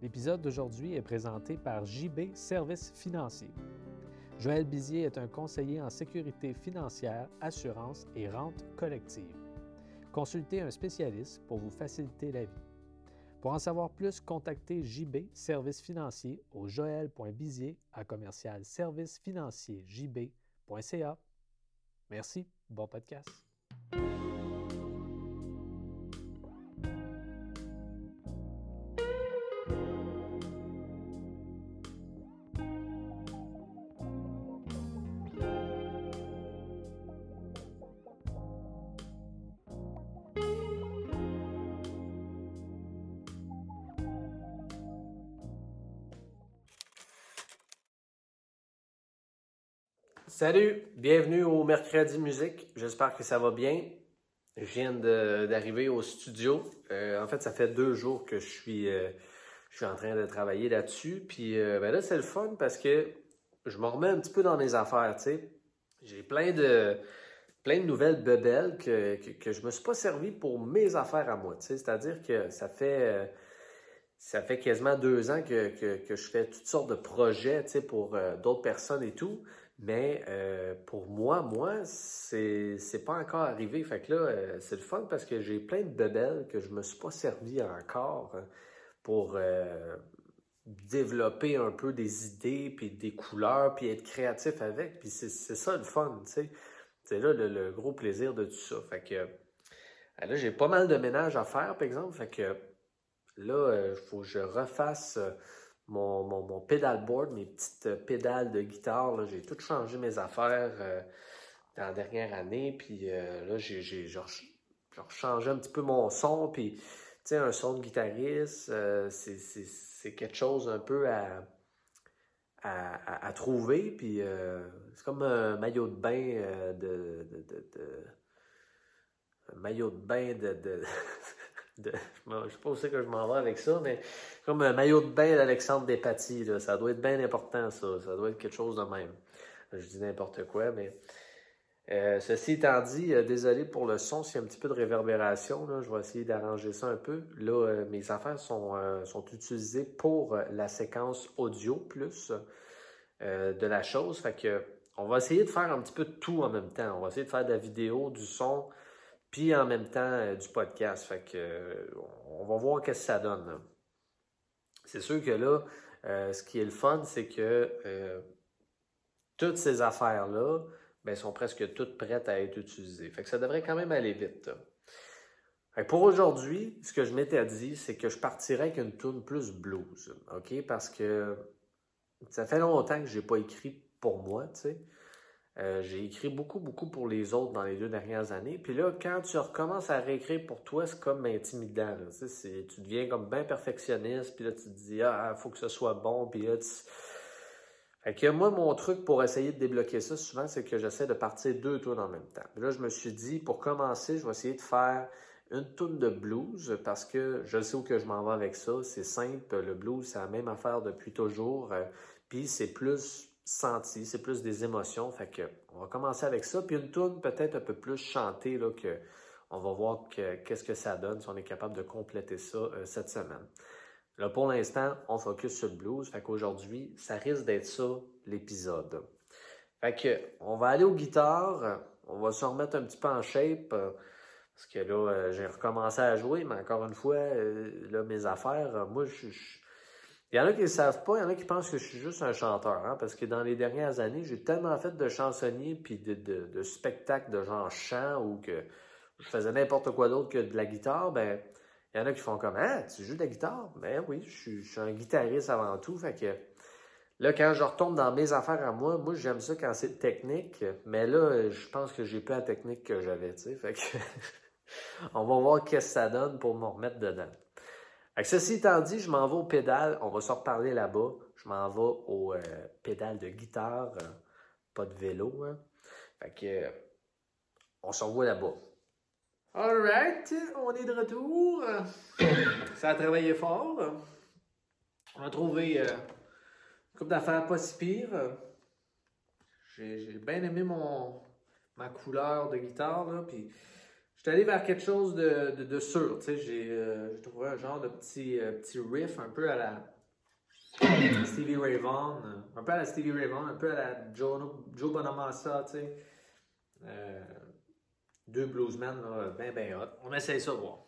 L'épisode d'aujourd'hui est présenté par JB Services financiers. Joël Bizier est un conseiller en sécurité financière, assurance et rente collective. Consultez un spécialiste pour vous faciliter la vie. Pour en savoir plus, contactez JB Services financiers au joël.bizier à commercial jb.ca. Merci, bon podcast. Salut, bienvenue au Mercredi Musique. J'espère que ça va bien. Je viens d'arriver au studio. Euh, en fait, ça fait deux jours que je suis, euh, en train de travailler là-dessus. Puis euh, ben là, c'est le fun parce que je me remets un petit peu dans mes affaires. J'ai plein de, plein de nouvelles bebelles que, que, que je me suis pas servi pour mes affaires à moi. C'est-à-dire que ça fait ça quasiment deux ans que, je fais toutes sortes de projets pour d'autres personnes et tout. Mais euh, pour moi, moi, c'est, c'est pas encore arrivé. Fait que là, euh, c'est le fun parce que j'ai plein de bebelles que je me suis pas servi encore hein, pour euh, développer un peu des idées, puis des couleurs, puis être créatif avec. Puis c'est, c'est ça le fun, tu sais. C'est là le, gros plaisir de tout ça. Fait que là, j'ai pas mal de ménage à faire, par exemple. Fait que là, il faut que je refasse mon, mon, pedalboard, mes petites euh, pédales de guitare. J'ai tout changé mes affaires euh, dans la dernière année. Puis euh, là, j'ai, changé un petit peu mon son. Puis, tu sais, un son de guitariste, c'est, quelque chose un peu à, à, à, trouver. Puis c'est comme un maillot de bain de, de, de, un maillot de bain de je ne sais pas où c'est que je m'en vais avec ça, mais comme un maillot de bain d'Alexandre Despatie, là, ça doit être bien important, ça. Ça doit être quelque chose de même. Je dis n'importe quoi, mais euh, ceci étant dit, euh, désolé pour le son, s'il y a un petit peu de réverbération, je vais essayer d'arranger ça un peu. Là, euh, mes affaires sont, utilisées pour la séquence audio plus de la chose. Fait on va essayer de faire un petit peu de tout en même temps. On va essayer de faire de la vidéo, du son, puis en même temps euh, du podcast. Fait que euh, on va voir qu'est-ce que ça donne. C'est sûr que là, euh, ce qui est le fun, c'est que toutes ces affaires-là ben, sont presque toutes prêtes à être utilisées. Fait que ça devrait quand même aller vite. pour aujourd'hui, ce que je m'étais dit, c'est que je partirais avec une tune plus blues. OK? Parce que ça fait longtemps que j'ai pas écrit pour moi, tu sais. Euh, j'ai écrit beaucoup, beaucoup pour les autres dans les deux dernières années. Puis là, quand tu recommences à réécrire pour toi, c'est comme intimidant. Tu, deviens comme bien perfectionniste. Puis là, tu te dis, ah, faut que ce soit bon. Puis là, tu... Fait que moi, mon truc pour essayer de débloquer ça, souvent, c'est que j'essaie de partir deux tours en même temps. Puis là, je me suis dit, pour commencer, je vais essayer de faire une tourne de blues parce que je sais où que je m'en vais avec ça. C'est simple. Le blues, c'est la même affaire depuis toujours. Euh, puis c'est plus senti, c'est plus des émotions. Fait que on va commencer avec ça. Puis une tune peut-être un peu plus chantée, là, que on va voir qu'est-ce que ça donne si on est capable de compléter ça euh, cette semaine. Là, pour l'instant, on focus sur le blues. Fait qu'aujourd'hui, ça risque d'être ça, l'épisode. Fait que, on va aller aux guitares. On va se remettre un petit peu en shape. Euh, parce que là, euh, j'ai recommencé à jouer, mais encore une fois, là, mes affaires, moi, je, je il y en a qui ne savent pas, il y en a qui pensent que je suis juste un chanteur, hein, parce que dans les dernières années, j'ai tellement fait de chansonniers puis de, de, de, spectacles de genre chant ou que je faisais n'importe quoi d'autre que de la guitare, ben il y en a qui font comme Ah, tu joues de la guitare? Ben oui, je suis, un guitariste avant tout. Fait que là, quand je retombe dans mes affaires à moi, moi j'aime ça quand c'est technique, mais là, je pense que j'ai plus la technique que j'avais, tu sais. Fait que on va voir qu'est-ce que ça donne pour me remettre dedans ceci étant dit, je m'en vais au pédale. On va se reparler là-bas. Je m'en vais au euh, de guitare, euh, pas de vélo. Hein. Fait que, euh, on se revoit là-bas. Alright, on est de retour. Ça a travaillé fort. On a trouvé une couple d'affaires pas si pire. J'ai bien aimé mon, ma couleur de guitare. Là, suis vers quelque chose de, de, de sûr. J'ai euh, trouvé un genre de petit, euh, petit riff un peu à la Stevie Ray Vaughan, un peu à la Stevie Ray Vaughan, un peu à la Joe, Joe Bonamassa, tu sais. Euh, deux bluesmen, ben ben hot. On essaye ça, voir.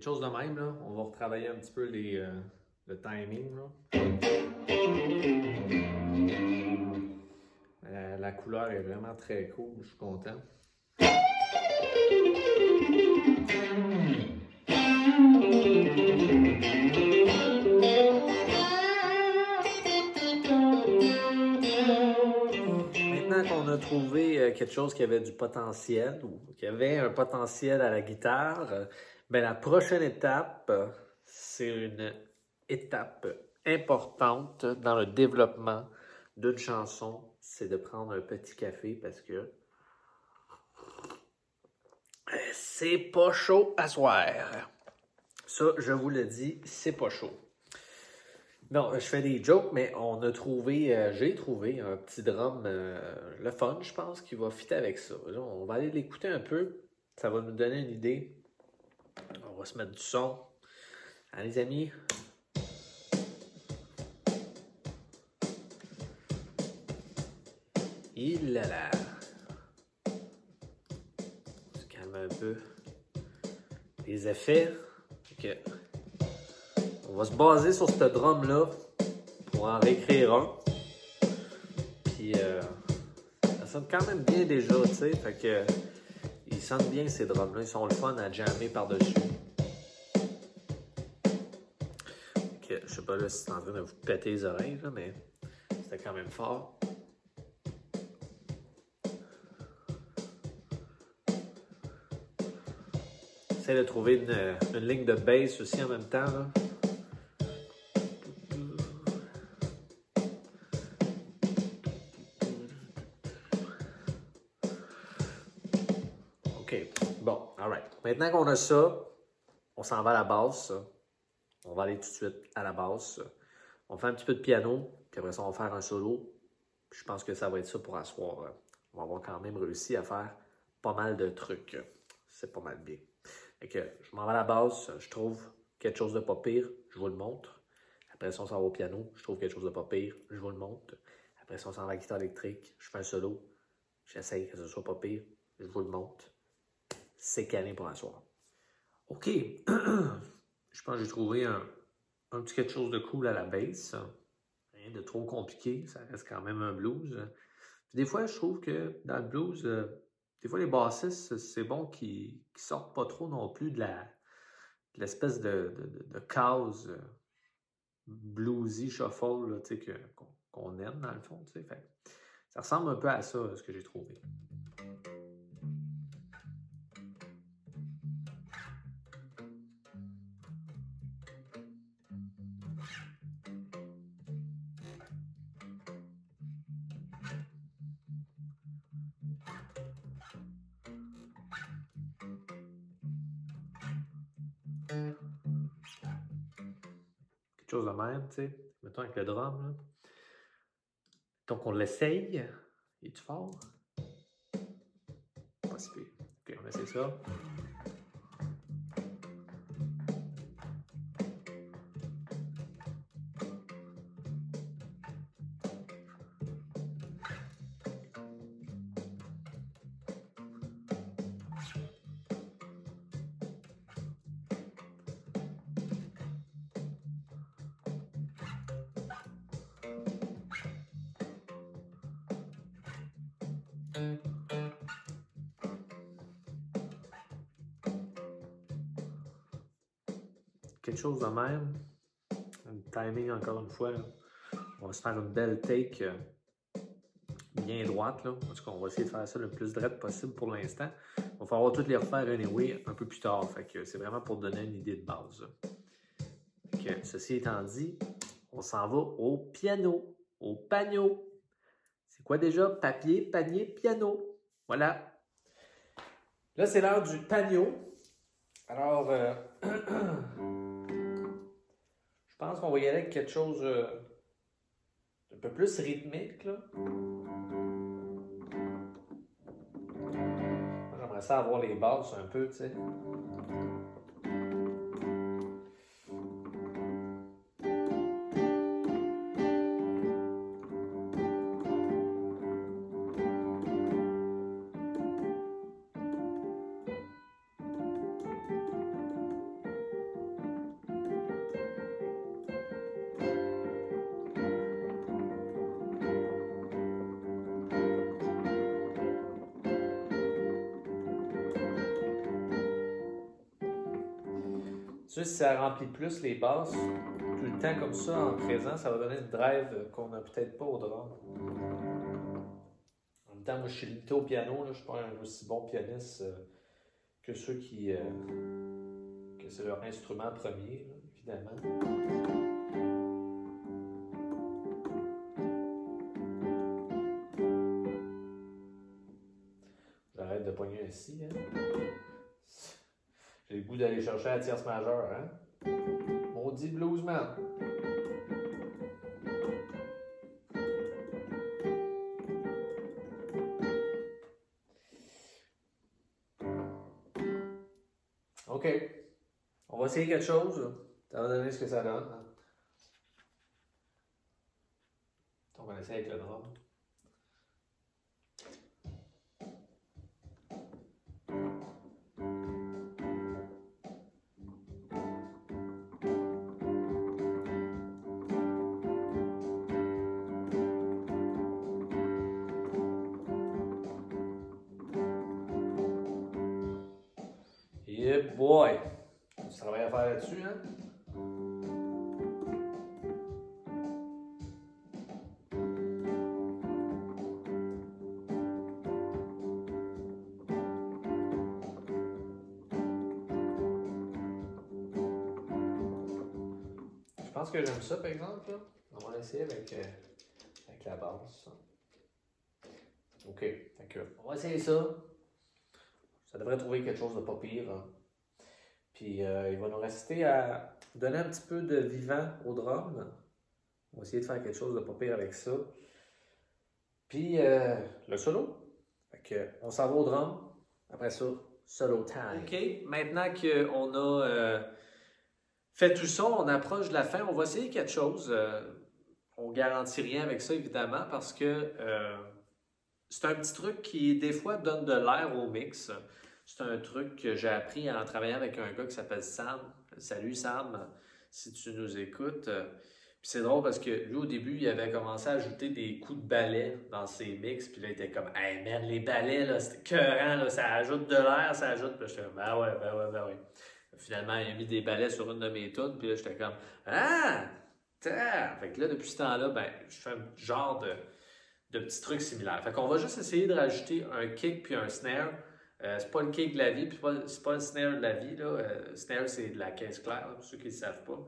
Chose de même, là. on va retravailler un petit peu les, euh, le timing. La, la, couleur est vraiment très cool, je suis content. Maintenant qu'on a trouvé euh, quelque chose qui avait du potentiel ou qui avait un potentiel à la guitare, ben, la prochaine étape, c'est une étape importante dans le développement d'une chanson, c'est de prendre un petit café parce que c'est pas chaud à soir. Ça, je vous le dis, c'est pas chaud. Non, je fais des jokes, mais on a trouvé, euh, j'ai trouvé un petit drum, euh, le fun, je pense, qui va fitter avec ça. on va aller l'écouter un peu. Ça va nous donner une idée on va se mettre du son. Allez, les amis? Il là là. On se calme un peu. Les effets. On va se baser sur ce drum-là pour en réécrire un. Puis euh, ça sonne quand même bien déjà, tu sais. Fait que ils sentent bien ces drums-là. Ils sont le fun à jammer par-dessus. Ok, je sais pas là si c'est en train de vous péter les oreilles, mais c'était quand même fort. J'essaie de trouver une, ligne de bass aussi en même temps. Maintenant qu'on a ça, on s'en va à la basse. On va aller tout de suite à la basse. On fait un petit peu de piano, puis après ça, on va faire un solo. je pense que ça va être ça pour asseoir. On va avoir quand même réussi à faire pas mal de trucs. C'est pas mal bien. Fait que je m'en vais à la basse, je trouve quelque chose de pas pire, je vous le montre. Après ça, on s'en va au piano, je trouve quelque chose de pas pire, je vous le montre. Après ça, on s'en va à la guitare électrique, je fais un solo, j'essaye que ce soit pas pire, je vous le montre c'est câlin pour un soir. OK. je pense que j'ai trouvé un, petit quelque chose de cool à la base. Rien de trop compliqué. Ça reste quand même un blues. des fois, je trouve que dans le blues, euh, des fois, les bassistes, c'est bon qu'ils sortent pas trop non plus de la l'espèce de, de, cause euh, bluesy shuffle qu'on aime dans le fond. Ça ressemble un peu à ça, ce que j'ai trouvé. Chose de même, tu sais. Mettons avec le drum. Donc, on l'essaye. Es-tu fort? Pas si. Ok, on essaie ça. Quelque chose de même. Un timing encore une fois. On va se faire une belle take euh, bien droite. En tout cas, on va essayer de faire ça le plus droit possible pour l'instant. Il va falloir toutes les refaire anyway un peu plus tard. C'est vraiment pour donner une idée de base. Ceci étant dit, on s'en va au piano, au panneau. Quoi déjà? Papier, panier, piano. Voilà. Là, c'est l'heure du panneau. Alors, euh, je pense qu'on va y aller avec quelque chose euh, un peu plus rythmique. Là. J'aimerais ça avoir les basses un peu, tu sais. Si ça remplit plus les basses, tout le temps comme ça en présent, ça va donner une drive qu'on n'a peut-être pas au drum. En même temps, moi je suis limité au piano, là, je ne suis pas un aussi bon pianiste euh, que ceux qui. Euh, que c'est leur instrument premier, évidemment. D'aller chercher la tierce majeure, hein? Maudit bluesman. OK. On va essayer quelque chose. Ça va donner ce que ça donne. On va essayer avec le drum. Pense que j'aime ça, par exemple. On va essayer avec, euh, avec la base. OK. On va essayer ça. Ça devrait trouver quelque chose de pas pire. Hein. Puis euh, il va nous rester à donner un petit peu de vivant au drum. On va essayer de faire quelque chose de pas pire avec ça. Puis euh, le solo. Fait on s'en va au drum. Après ça, solo time. OK, maintenant qu'on a fait tout ça, on approche de la fin. On va essayer quelque chose. on ne garantit rien avec ça, évidemment, parce que c'est un petit truc qui, des fois, donne de l'air au mix. C'est un truc que j'ai appris en travaillant avec un gars qui s'appelle Sam. Salut Sam, si tu nous écoutes. Puis c'est drôle parce que lui, au début, il avait commencé à ajouter des coups de balai dans ses mix. Puis là, il était comme, hey man, les balais, là, c'était cœurant, là, ça ajoute de l'air, ça ajoute. Puis j'étais comme, ah ouais, ben ouais, ben ouais. Finalement, il a mis des balais sur une de mes tunes. Puis là, j'étais comme, ah, tiens. Fait que là, depuis ce temps-là, ben, je fais un genre de, de petits trucs similaires. Fait qu'on va juste essayer de rajouter un kick puis un snare euh, c'est pas le kick de la vie, puis c'est pas le snare de la vie. Là. Euh, snare, c'est de la caisse claire, pour ceux qui ne savent pas.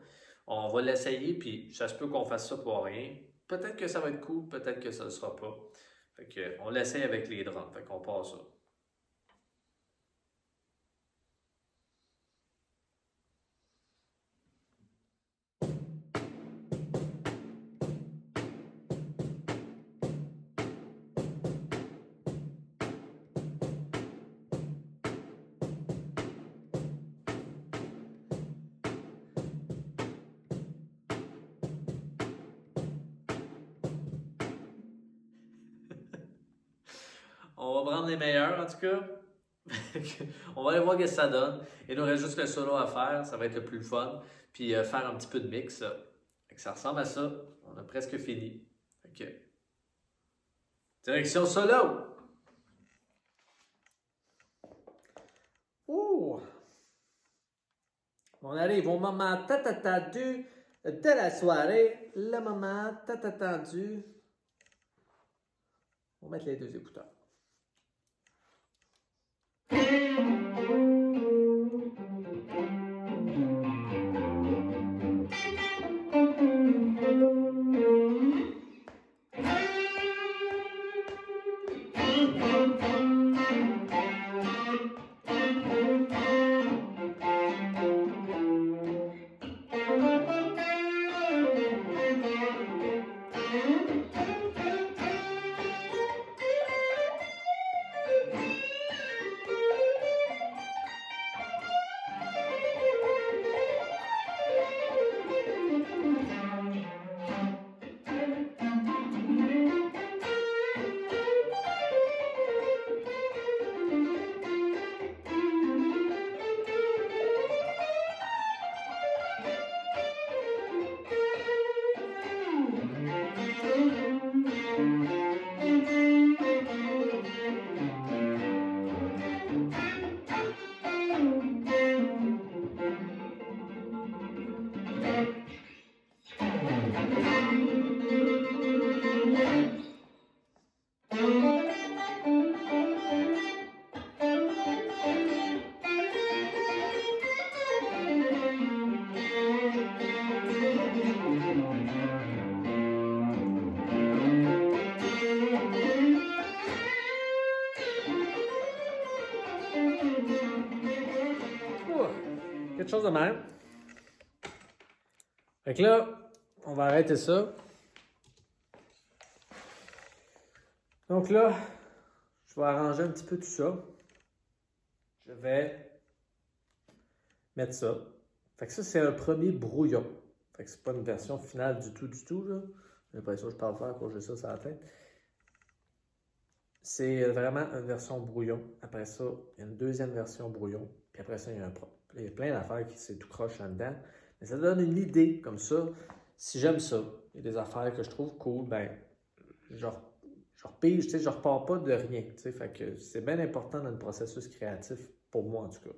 On va l'essayer, puis ça se peut qu'on fasse ça pour rien. Peut-être que ça va être cool, peut-être que ça ne sera pas. Fait que, on l'essaye avec les drums, fait qu'on passe ça. On va prendre les meilleurs, en tout cas. on va aller voir ce que ça donne. Il nous reste juste un solo à faire. Ça va être le plus fun. Puis euh, faire un petit peu de mix. Ça ressemble à ça. On a presque fini. OK. Direction solo! Ouh! On arrive au moment tant attendu de la soirée. Le moment tant attendu. On va mettre les deux écouteurs. Même. Fait que là, on va arrêter ça. Donc là, je vais arranger un petit peu tout ça. Je vais mettre ça. Fait que ça, c'est un premier brouillon. Fait que c'est pas une version finale du tout, du tout. J'ai l'impression que je parle faire quand j'ai ça sur la tête. C'est vraiment une version brouillon. Après ça, il y a une deuxième version brouillon. Puis après ça, il y a un propre. Il y a plein d'affaires qui c'est tout croche là-dedans. Mais ça donne une idée comme ça. Si j'aime ça, il y a des affaires que je trouve cool, ben, je, je repige, tu sais, repars pas de rien. Tu sais, c'est bien important dans le processus créatif, pour moi en tout cas.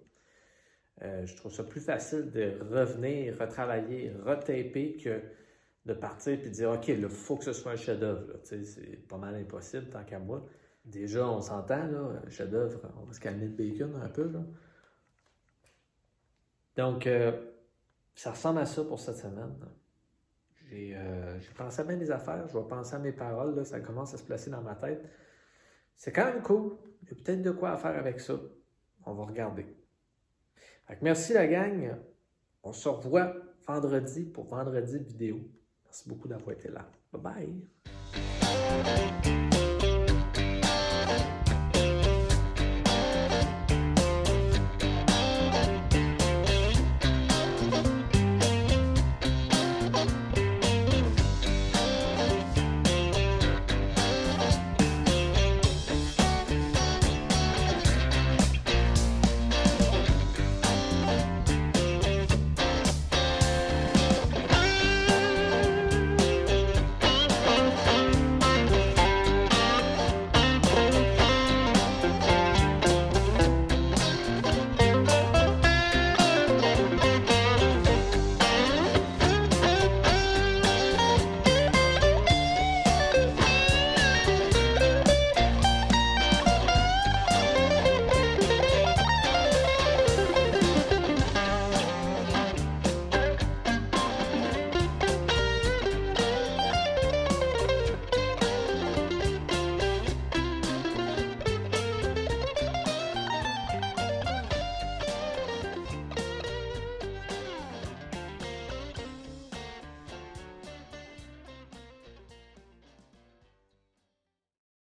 Euh, je trouve ça plus facile de revenir, retravailler, retaper que de partir et de dire OK, il faut que ce soit un chef-d'œuvre. C'est pas mal impossible tant qu'à moi. Déjà, on s'entend, là, chef-d'œuvre, on va se calmer le bacon un peu. Là. Donc, euh, ça ressemble à ça pour cette semaine. Euh, j'ai pensé à bien des affaires, je vais penser à mes paroles, là, ça commence à se placer dans ma tête. C'est quand même cool. Il y a peut-être de quoi à faire avec ça. On va regarder. merci la gang. On se revoit vendredi pour vendredi vidéo. Merci beaucoup d'avoir été là. Bye bye.